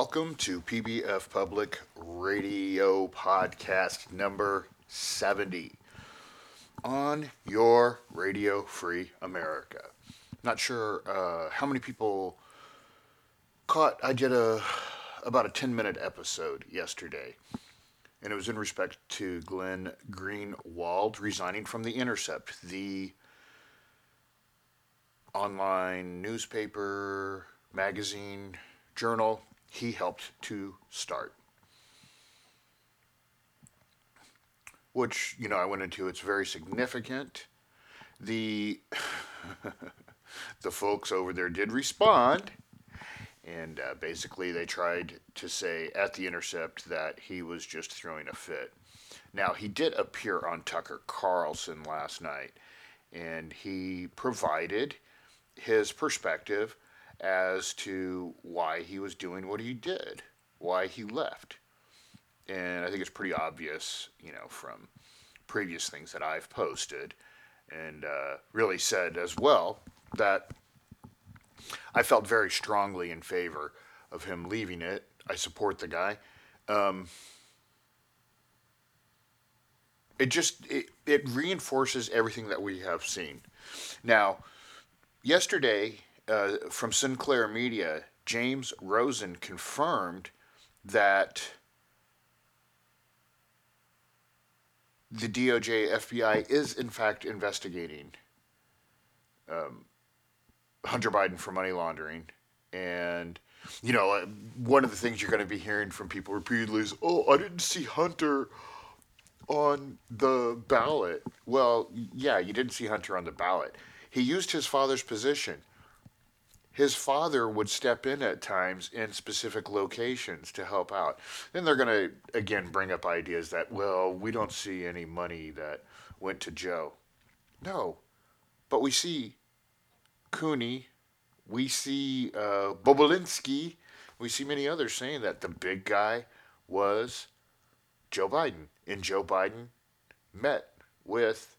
Welcome to PBF Public Radio Podcast number 70 on your Radio Free America. Not sure uh, how many people caught. I did a about a 10 minute episode yesterday, and it was in respect to Glenn Greenwald resigning from The Intercept, the online newspaper, magazine, journal he helped to start. Which, you know, I went into, it's very significant. The the folks over there did respond, and uh, basically they tried to say at the intercept that he was just throwing a fit. Now, he did appear on Tucker Carlson last night, and he provided his perspective as to why he was doing what he did, why he left. And I think it's pretty obvious, you know, from previous things that I've posted and uh, really said as well that I felt very strongly in favor of him leaving it. I support the guy. Um, it just it, it reinforces everything that we have seen. Now, yesterday uh, from Sinclair Media, James Rosen confirmed that the DOJ FBI is in fact investigating um, Hunter Biden for money laundering. And, you know, uh, one of the things you're going to be hearing from people repeatedly is, oh, I didn't see Hunter on the ballot. Well, yeah, you didn't see Hunter on the ballot. He used his father's position his father would step in at times in specific locations to help out. Then they're going to, again, bring up ideas that, well, we don't see any money that went to Joe. No, but we see Cooney, we see uh, Bobulinski, we see many others saying that the big guy was Joe Biden. And Joe Biden met with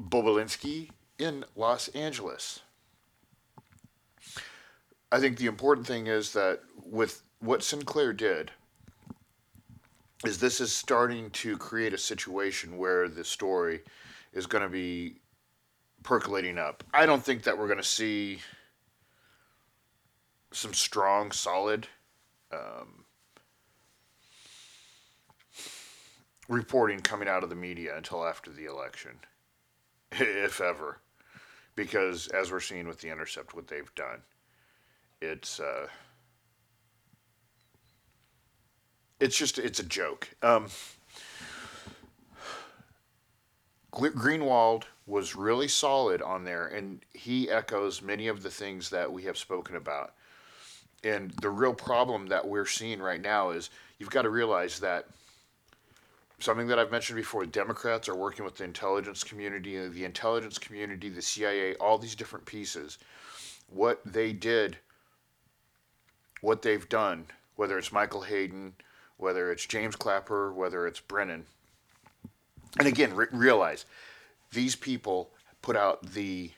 Bobulinski in Los Angeles. I think the important thing is that with what Sinclair did, is this is starting to create a situation where the story is going to be percolating up. I don't think that we're going to see some strong, solid um, reporting coming out of the media until after the election, if ever. Because as we're seeing with The Intercept, what they've done it's uh, it's just it's a joke. Um, Greenwald was really solid on there, and he echoes many of the things that we have spoken about. And the real problem that we're seeing right now is you've got to realize that something that I've mentioned before Democrats are working with the intelligence community, the intelligence community, the CIA, all these different pieces. What they did what they've done, whether it's Michael Hayden, whether it's James Clapper, whether it's Brennan. And again, re- realize these people put out the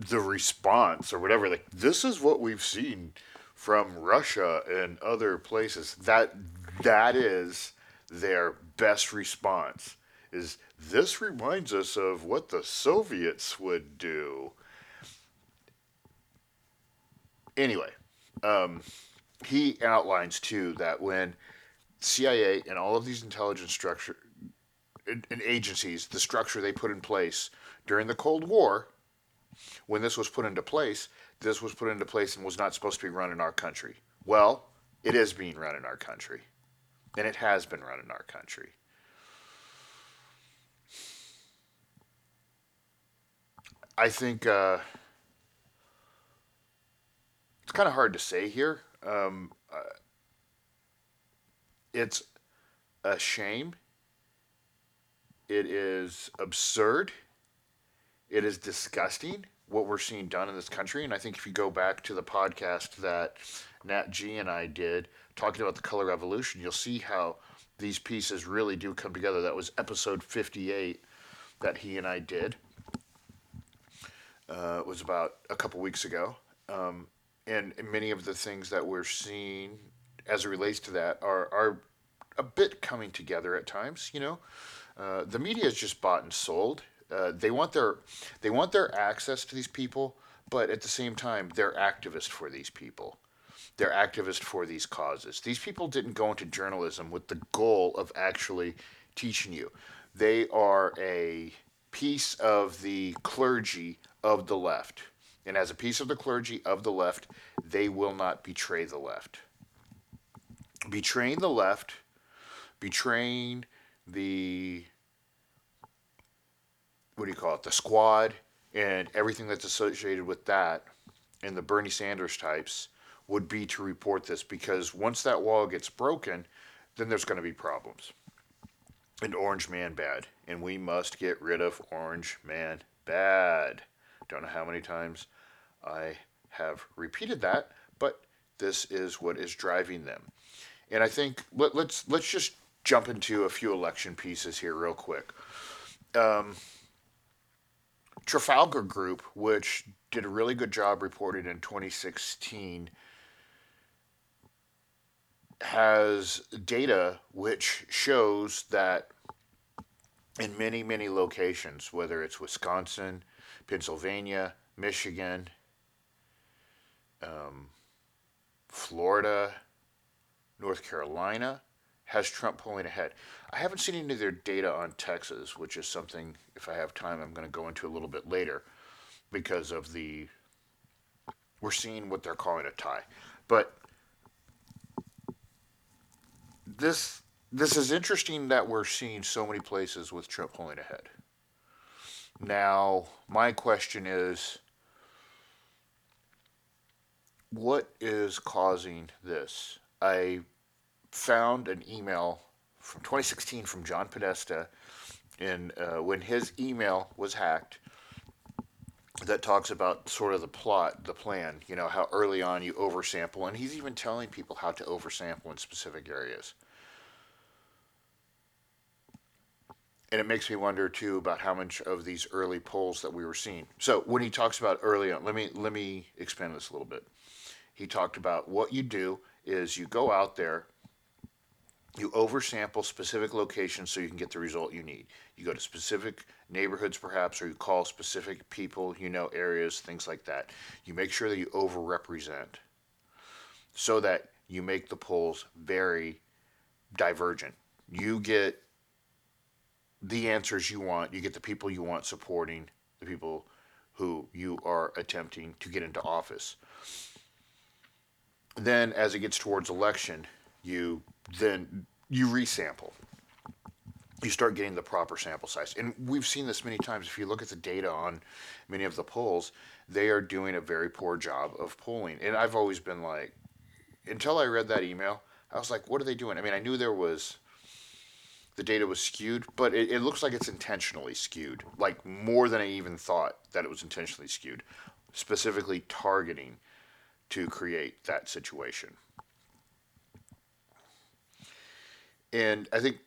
the response or whatever like this is what we've seen from Russia and other places that that is their best response is this reminds us of what the Soviets would do Anyway, um, he outlines too that when CIA and all of these intelligence structure and agencies, the structure they put in place during the Cold War, when this was put into place, this was put into place and was not supposed to be run in our country. Well, it is being run in our country, and it has been run in our country. I think. Uh, kind of hard to say here. Um, uh, it's a shame. It is absurd. It is disgusting what we're seeing done in this country. And I think if you go back to the podcast that Nat G and I did talking about the color revolution, you'll see how these pieces really do come together. That was episode 58 that he and I did. Uh, it was about a couple weeks ago. Um, and many of the things that we're seeing as it relates to that are are a bit coming together at times. You know, uh, the media is just bought and sold. Uh, they want their they want their access to these people, but at the same time, they're activists for these people. They're activists for these causes. These people didn't go into journalism with the goal of actually teaching you. They are a piece of the clergy of the left. And as a piece of the clergy of the left, they will not betray the left. Betraying the left, betraying the what do you call it, the squad and everything that's associated with that and the Bernie Sanders types would be to report this because once that wall gets broken, then there's going to be problems. And Orange Man bad. And we must get rid of Orange Man bad. Don't know how many times I have repeated that, but this is what is driving them. And I think let, let's let's just jump into a few election pieces here real quick. Um, Trafalgar Group, which did a really good job reporting in 2016, has data which shows that in many, many locations, whether it's Wisconsin, Pennsylvania, Michigan, um, Florida, North Carolina, has Trump pulling ahead. I haven't seen any of their data on Texas, which is something, if I have time, I'm going to go into a little bit later because of the. We're seeing what they're calling a tie. But this this is interesting that we're seeing so many places with Trump pulling ahead. Now, my question is what is causing this? I found an email from 2016 from John Podesta, and uh, when his email was hacked, that talks about sort of the plot, the plan, you know, how early on you oversample, and he's even telling people how to oversample in specific areas. And it makes me wonder too about how much of these early polls that we were seeing. So when he talks about early on, let me let me expand this a little bit. He talked about what you do is you go out there you oversample specific locations so you can get the result you need. You go to specific neighborhoods, perhaps, or you call specific people, you know, areas, things like that. You make sure that you overrepresent so that you make the polls very divergent. You get the answers you want, you get the people you want supporting the people who you are attempting to get into office. Then, as it gets towards election, you then you resample. You start getting the proper sample size. And we've seen this many times. If you look at the data on many of the polls, they are doing a very poor job of polling. And I've always been like, until I read that email, I was like, what are they doing? I mean, I knew there was the data was skewed, but it, it, looks like it's intentionally skewed, like more than I even thought that it was intentionally skewed, specifically targeting to create that situation. And I think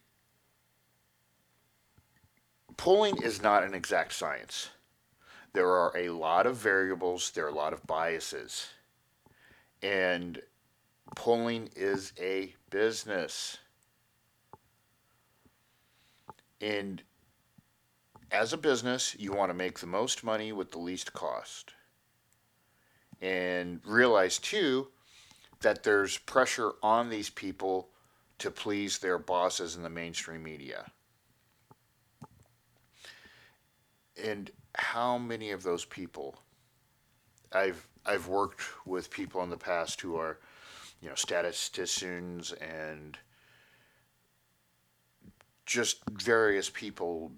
polling is not an exact science. There are a lot of variables, there are a lot of biases. And polling is a business. And as a business, you want to make the most money with the least cost. And realize, too, that there's pressure on these people to please their bosses in the mainstream media. And how many of those people I've I've worked with people in the past who are, you know, statisticians and just various people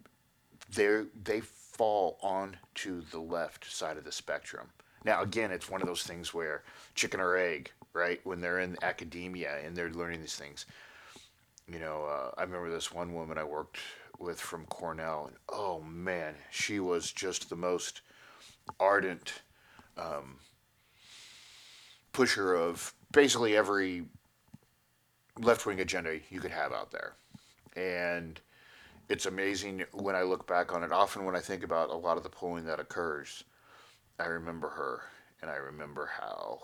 they they fall on to the left side of the spectrum. Now again, it's one of those things where chicken or egg, right? When they're in academia and they're learning these things you know, uh, I remember this one woman I worked with from Cornell, and oh man, she was just the most ardent um, pusher of basically every left wing agenda you could have out there. And it's amazing when I look back on it. Often, when I think about a lot of the polling that occurs, I remember her and I remember how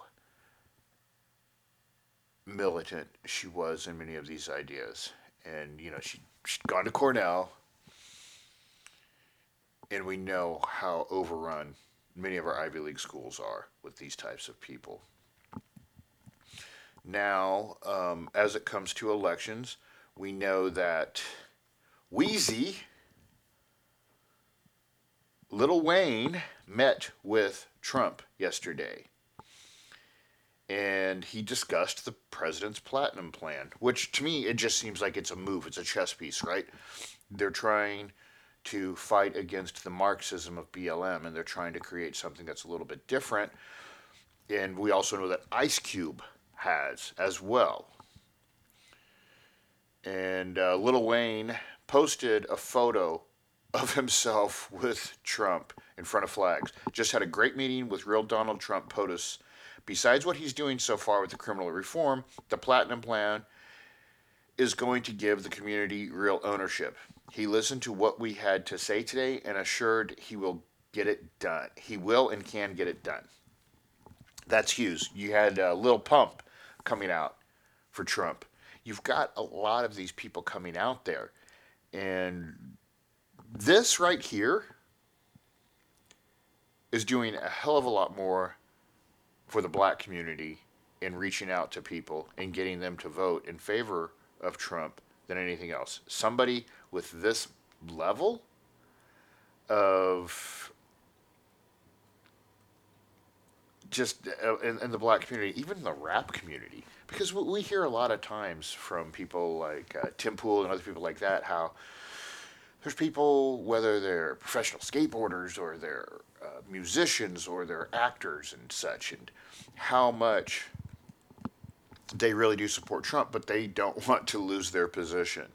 militant she was in many of these ideas. And, you know, she, she'd gone to Cornell, and we know how overrun many of our Ivy League schools are with these types of people. Now, um, as it comes to elections, we know that Weezy, Lil Wayne, met with Trump yesterday. And he discussed the president's platinum plan, which to me, it just seems like it's a move. It's a chess piece, right? They're trying to fight against the Marxism of BLM, and they're trying to create something that's a little bit different. And we also know that Ice Cube has as well. And uh, Lil Wayne posted a photo of himself with Trump in front of flags. Just had a great meeting with real Donald Trump POTUS. Besides what he's doing so far with the criminal reform, the Platinum Plan is going to give the community real ownership. He listened to what we had to say today and assured he will get it done. He will and can get it done. That's huge. You had uh, Lil Pump coming out for Trump. You've got a lot of these people coming out there. And this right here is doing a hell of a lot more for the black community in reaching out to people and getting them to vote in favor of Trump than anything else. Somebody with this level of just uh, in, in, the black community, even the rap community, because we hear a lot of times from people like uh, Tim Pool and other people like that how there's people, whether they're professional skateboarders or they're uh, musicians or they're actors and such, and how much they really do support Trump, but they don't want to lose their position.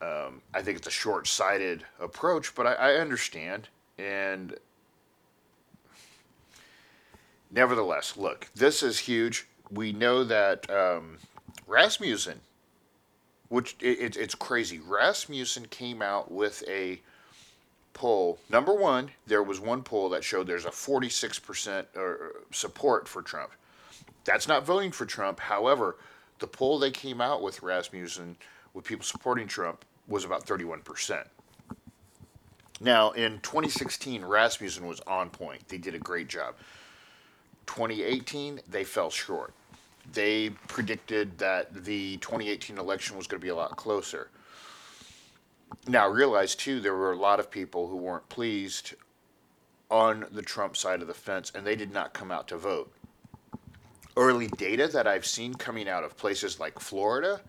Um, I think it's a short sighted approach, but I, I understand. And nevertheless, look, this is huge. We know that um, Rasmussen, which it, it, it's crazy, Rasmussen came out with a poll. Number one, there was one poll that showed there's a 46% uh, support for Trump. That's not voting for Trump. However, the poll they came out with Rasmussen, with people supporting Trump, was about 31%. Now, in 2016, Rasmussen was on point. They did a great job. 2018, they fell short. They predicted that the 2018 election was going to be a lot closer. Now, realize too, there were a lot of people who weren't pleased on the Trump side of the fence, and they did not come out to vote. Early data that I've seen coming out of places like Florida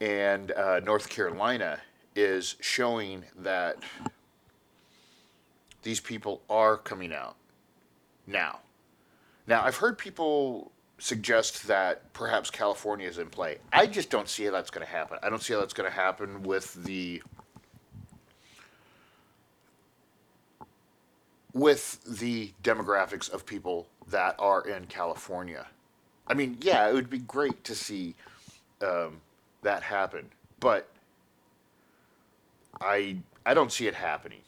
and uh, North Carolina is showing that these people are coming out now. Now, I've heard people suggest that perhaps California is in play. I just don't see how that's going to happen. I don't see how that's going to happen with the with the demographics of people that are in California. I mean, yeah, it would be great to see um, that happen. But I I don't see it happening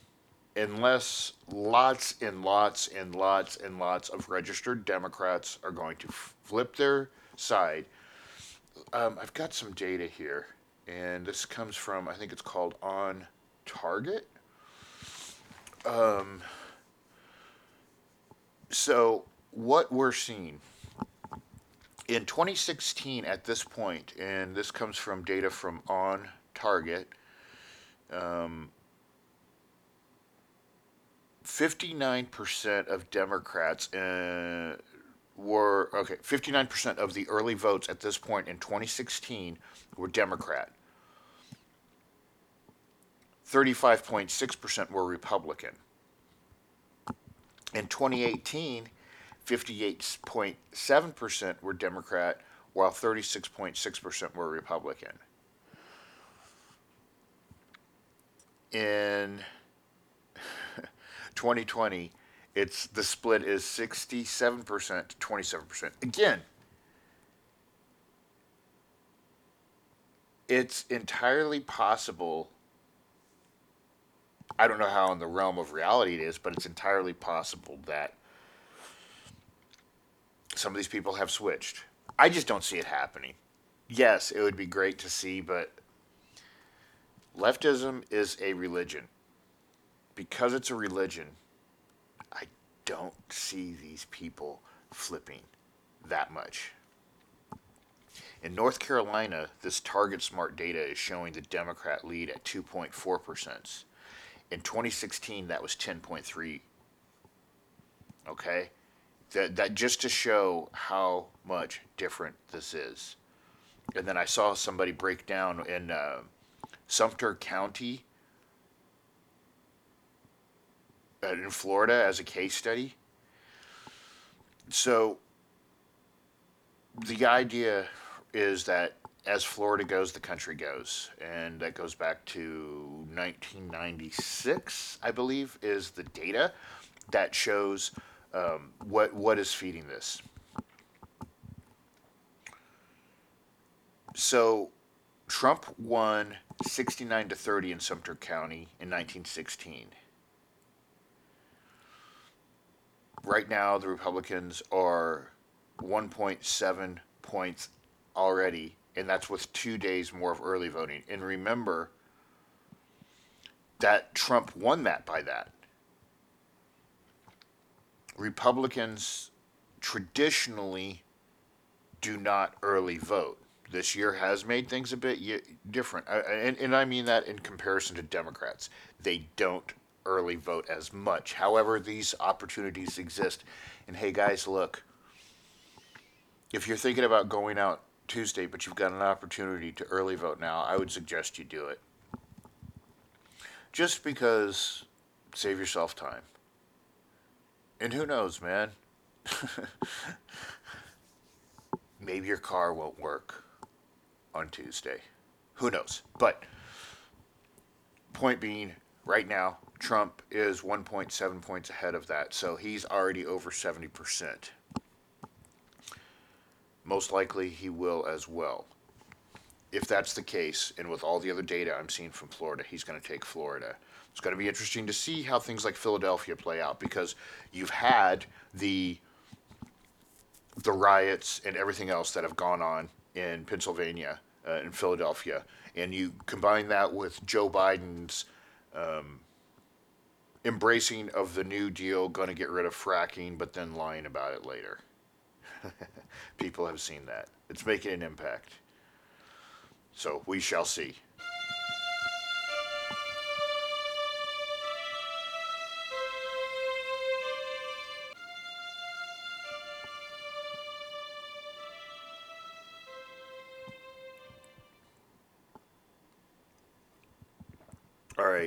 unless lots and lots and lots and lots of registered Democrats are going to flip their side. Um, I've got some data here, and this comes from I think it's called On Target. Um, so what we're seeing in 2016 at this point, and this comes from data from On Target, um, 59% of Democrats uh, were, okay, 59% of the early votes at this point in 2016 were Democrat. 35.6% were Republican. In 2018, 58.7% were Democrat, while 36.6% were Republican. In 2020, it's the split is 67% to 27%. Again, it's entirely possible I don't know how in the realm of reality it is, but it's entirely possible that some of these people have switched. I just don't see it happening. Yes, it would be great to see, but leftism is a religion. Because it's a religion, I don't see these people flipping that much. In North Carolina, this Target Smart data is showing the Democrat lead at 2.4%. In 2016, that was 10.3. Okay? That, that just to show how much different this is. And then I saw somebody break down in uh, Sumter County uh, in Florida as a case study. So the idea is that as Florida goes, the country goes, and that goes back to 1996, I believe, is the data that shows um, what what is feeding this. So, Trump won 69 to 30 in Sumter County in 1916. Right now, the Republicans are 1.7 points already, and that's with two days more of early voting. And remember that Trump won that by that. Republicans traditionally do not early vote. This year has made things a bit different. And, and I mean that in comparison to Democrats. They don't early vote as much. However, these opportunities exist. And hey, guys, look, if you're thinking about going out Tuesday, but you've got an opportunity to early vote now, I would suggest you do it. Just because save yourself time. And who knows, man? Maybe your car won't work on Tuesday. Who knows? But point being, right now, Trump is 1.7 points ahead of that, so he's already over 70%. Most likely he will as well. If that's the case, and with all the other data I'm seeing from Florida, he's going to take Florida. It's going to be interesting to see how things like Philadelphia play out because you've had the the riots and everything else that have gone on in Pennsylvania uh, and Philadelphia, and you combine that with Joe Biden's um, embracing of the New Deal, going to get rid of fracking, but then lying about it later. People have seen that. It's making an impact. So we shall see.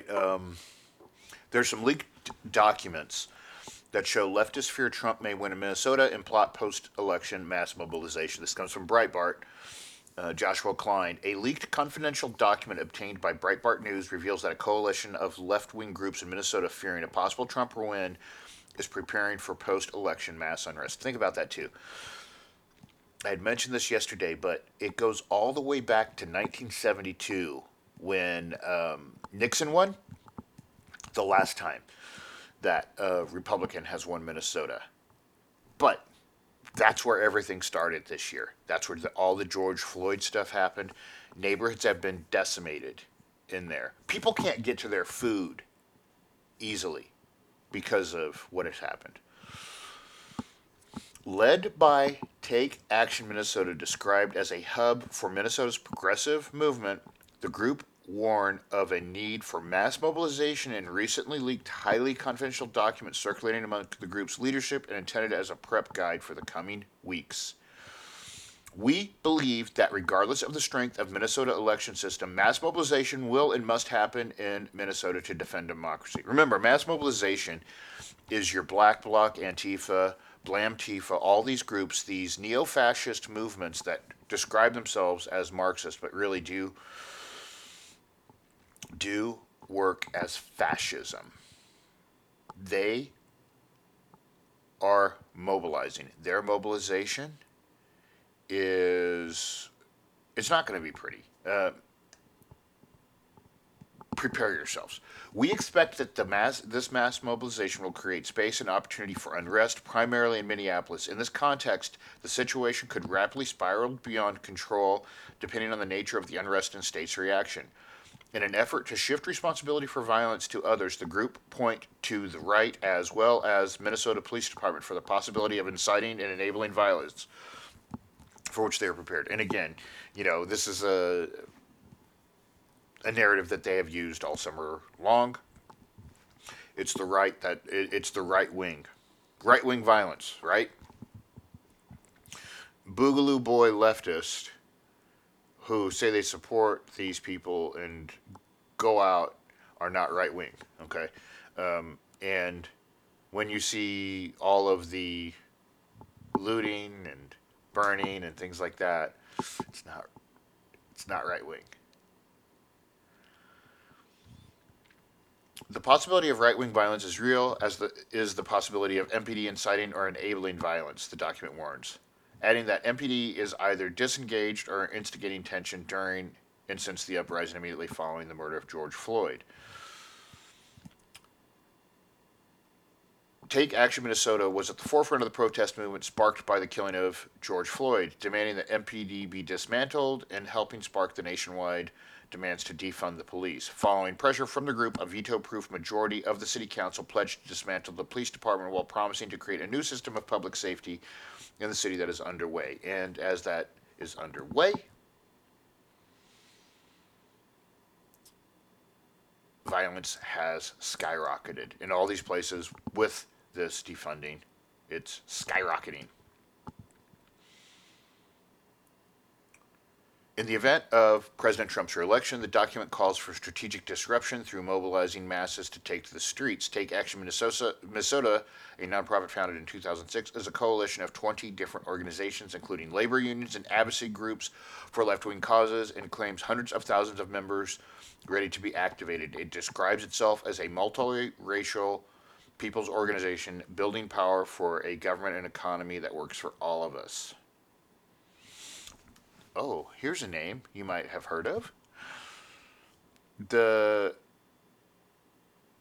Um, there's some leaked documents that show leftists fear Trump may win in Minnesota and plot post election mass mobilization. This comes from Breitbart. Uh, Joshua Klein. A leaked confidential document obtained by Breitbart News reveals that a coalition of left wing groups in Minnesota fearing a possible Trump win is preparing for post election mass unrest. Think about that too. I had mentioned this yesterday, but it goes all the way back to 1972 when um, Nixon won the last time that a Republican has won Minnesota. But that's where everything started this year. That's where the, all the George Floyd stuff happened. Neighborhoods have been decimated in there. People can't get to their food easily because of what has happened. Led by Take Action Minnesota, described as a hub for Minnesota's progressive movement, the group warn of a need for mass mobilization in recently leaked highly confidential documents circulating among the group's leadership and intended as a prep guide for the coming weeks. We believe that regardless of the strength of Minnesota election system, mass mobilization will and must happen in Minnesota to defend democracy. Remember, mass mobilization is your Black Bloc, Antifa, Blam Tifa, all these groups, these neo-fascist movements that describe themselves as Marxist, but really do do work as fascism. They are mobilizing. Their mobilization is it's not going to be pretty. Uh, prepare yourselves. We expect that the mass, this mass mobilization will create space and opportunity for unrest, primarily in Minneapolis. In this context, the situation could rapidly spiral beyond control, depending on the nature of the unrest and state's reaction. In an effort to shift responsibility for violence to others, the group point to the right as well as Minnesota Police Department for the possibility of inciting and enabling violence for which they are prepared. And again, you know, this is a a narrative that they have used all summer long. It's the right that it, it's the right wing, right wing violence, right? Boogaloo boy leftist who say they support these people and go out are not right wing. Okay, um, and when you see all of the looting and burning and things like that, it's not it's not right wing. The possibility of right wing violence is real, as the, is the possibility of MPD inciting or enabling violence, the document warns, adding that MPD is either disengaged or instigating tension during and since the uprising immediately following the murder of George Floyd. Take Action Minnesota was at the forefront of the protest movement sparked by the killing of George Floyd, demanding that MPD be dismantled and helping spark the nationwide demands to defund the police. Following pressure from the group, a veto proof majority of the city council pledged to dismantle the police department while promising to create a new system of public safety in the city that is underway. And as that is underway, violence has skyrocketed in all these places with this defunding. It's skyrocketing. In the event of President Trump's reelection, the document calls for strategic disruption through mobilizing masses to take to the streets. Take Action Minnesota, Minnesota, a nonprofit founded in 2006, is a coalition of 20 different organizations, including labor unions and advocacy groups for left wing causes, and claims hundreds of thousands of members ready to be activated. It describes itself as a multiracial people's organization building power for a government and economy that works for all of us oh, here's a name you might have heard of. The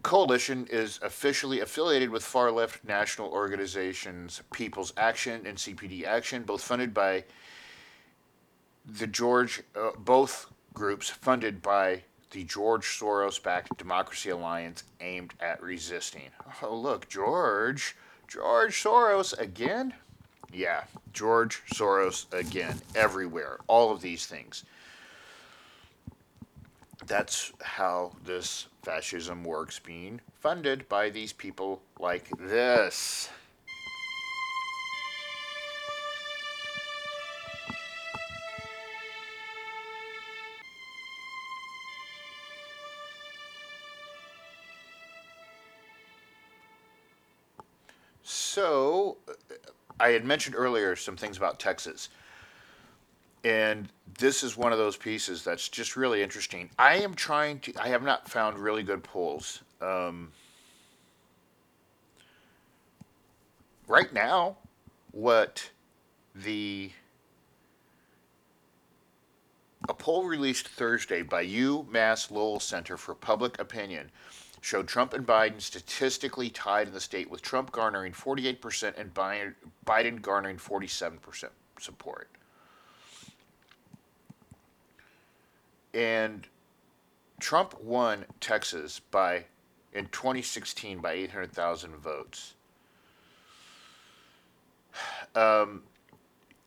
coalition is officially affiliated with far left national organizations People's Action and CPD Action, both funded by the George, uh, both groups funded by the George Soros backed Democracy Alliance aimed at resisting. Oh, look, George, George Soros again? Yeah, George Soros again, everywhere. All of these things. That's how this fascism works, being funded by these people like this. So, uh, I had mentioned earlier some things about Texas. And this is one of those pieces that's just really interesting. I am trying to, I have not found really good polls. Um, right now, what the a poll released Thursday by UMass Lowell Center for Public Opinion showed Trump and Biden statistically tied in the state, with Trump garnering 48% and Biden garnering 47% support. And Trump won Texas by in 2016 by 800,000 votes. Um,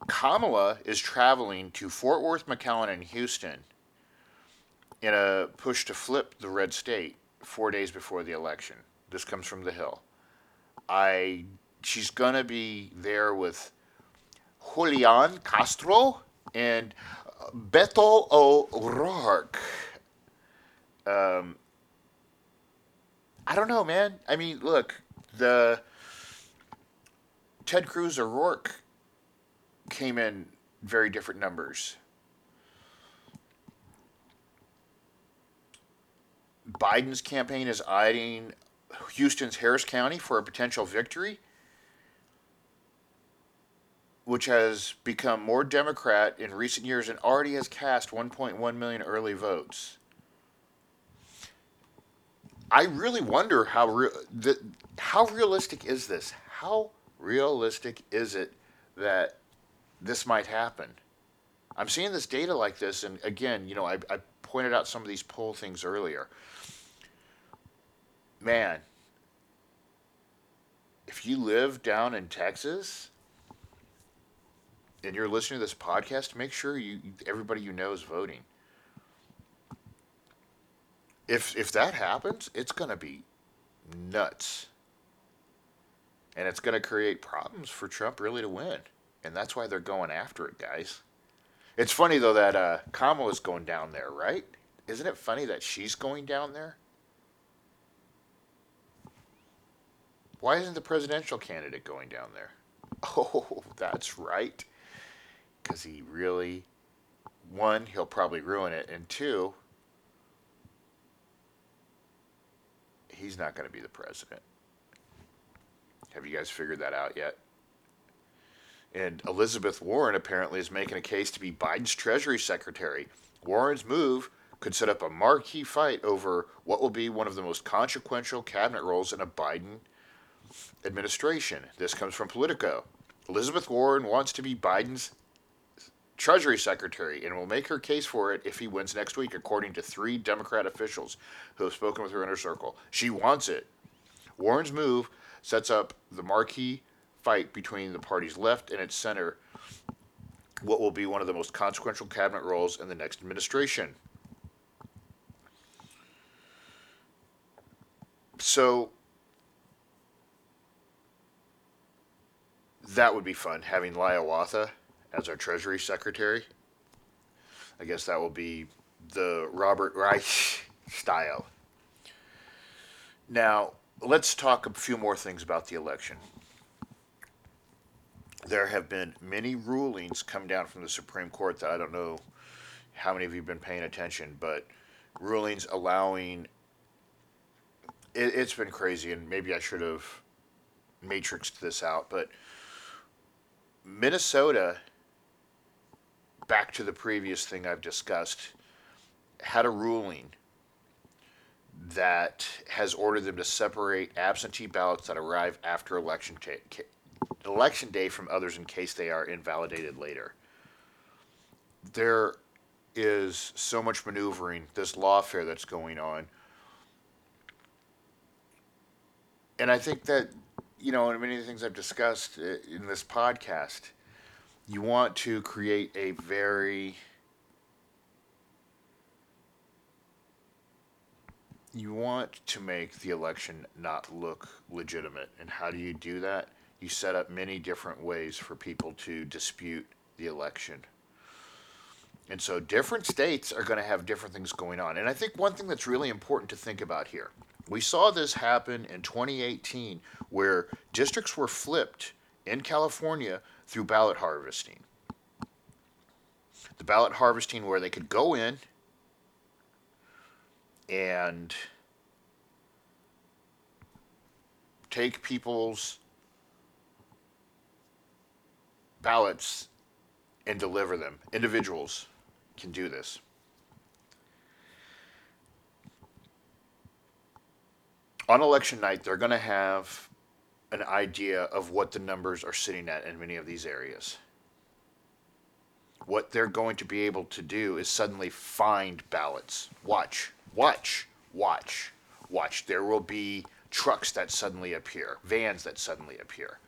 Kamala is traveling to Fort Worth, McAllen, and Houston in a push to flip the red state four days before the election. This comes from the Hill. I she's gonna be there with Julian Castro and Beto O'Rourke. Um, I don't know, man. I mean, look, the Ted Cruz or O'Rourke came in very different numbers. Biden's campaign is eyeing Houston's Harris County for a potential victory, which has become more Democrat in recent years and already has cast 1.1 million early votes. I really wonder how real the, how realistic is this? How realistic is it that this might happen? I'm seeing this data like this, and again, you know, I, I pointed out some of these poll things earlier. Man, if you live down in Texas and you're listening to this podcast, make sure you everybody you know is voting. If if that happens, it's going to be nuts. And it's going to create problems for Trump really to win. And that's why they're going after it, guys. It's funny though that uh, Kamala's going down there, right? Isn't it funny that she's going down there? Why isn't the presidential candidate going down there? Oh, that's right. Because he really, one, he'll probably ruin it, and two, he's not going to be the president. Have you guys figured that out yet? And Elizabeth Warren apparently is making a case to be Biden's Treasury Secretary. Warren's move could set up a marquee fight over what will be one of the most consequential cabinet roles in a Biden administration. This comes from Politico. Elizabeth Warren wants to be Biden's Treasury Secretary and will make her case for it if he wins next week, according to three Democrat officials who have spoken with her inner circle. She wants it. Warren's move sets up the marquee fight between the party's left and its center, what will be one of the most consequential cabinet roles in the next administration. So that would be fun having Liawatha as our Treasury Secretary. I guess that will be the Robert Reich style. Now, let's talk a few more things about the election. There have been many rulings come down from the Supreme Court that I don't know how many of you have been paying attention, but rulings allowing it, has been crazy, and maybe I should have matrixed this out, but Minnesota, back to the previous thing I've discussed, had a ruling that has ordered them to separate absentee ballots that arrive after election election day from others in case they are invalidated later. There is so much maneuvering, this lawfare that's going on. And I think that you know, in many of the things I've discussed uh, in this podcast, you want to create a very you want to make the election not look legitimate. And how do you do that? You set up many different ways for people to dispute the election. And so different states are going to have different things going on. And I think one thing that's really important to think about here we saw this happen in 2018 where districts were flipped in California through ballot harvesting. The ballot harvesting where they could go in and take people's ballots and deliver them. Individuals can do this. on election night, they're going to have an idea of what the numbers are sitting at in many of these areas. What they're going to be able to do is suddenly find ballots. Watch, watch, watch, watch. There will be trucks that suddenly appear, vans that suddenly appear,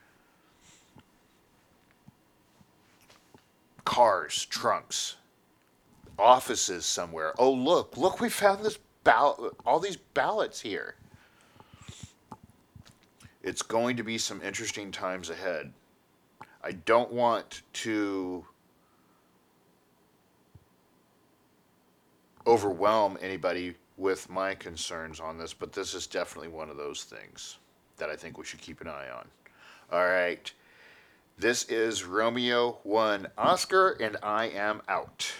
cars, trunks, offices somewhere. Oh, look, look, we found this ballot, all these ballots here it's going to be some interesting times ahead. I don't want to overwhelm anybody with my concerns on this, but this is definitely one of those things that I think we should keep an eye on. All right. This is Romeo 1 Oscar, and I am out.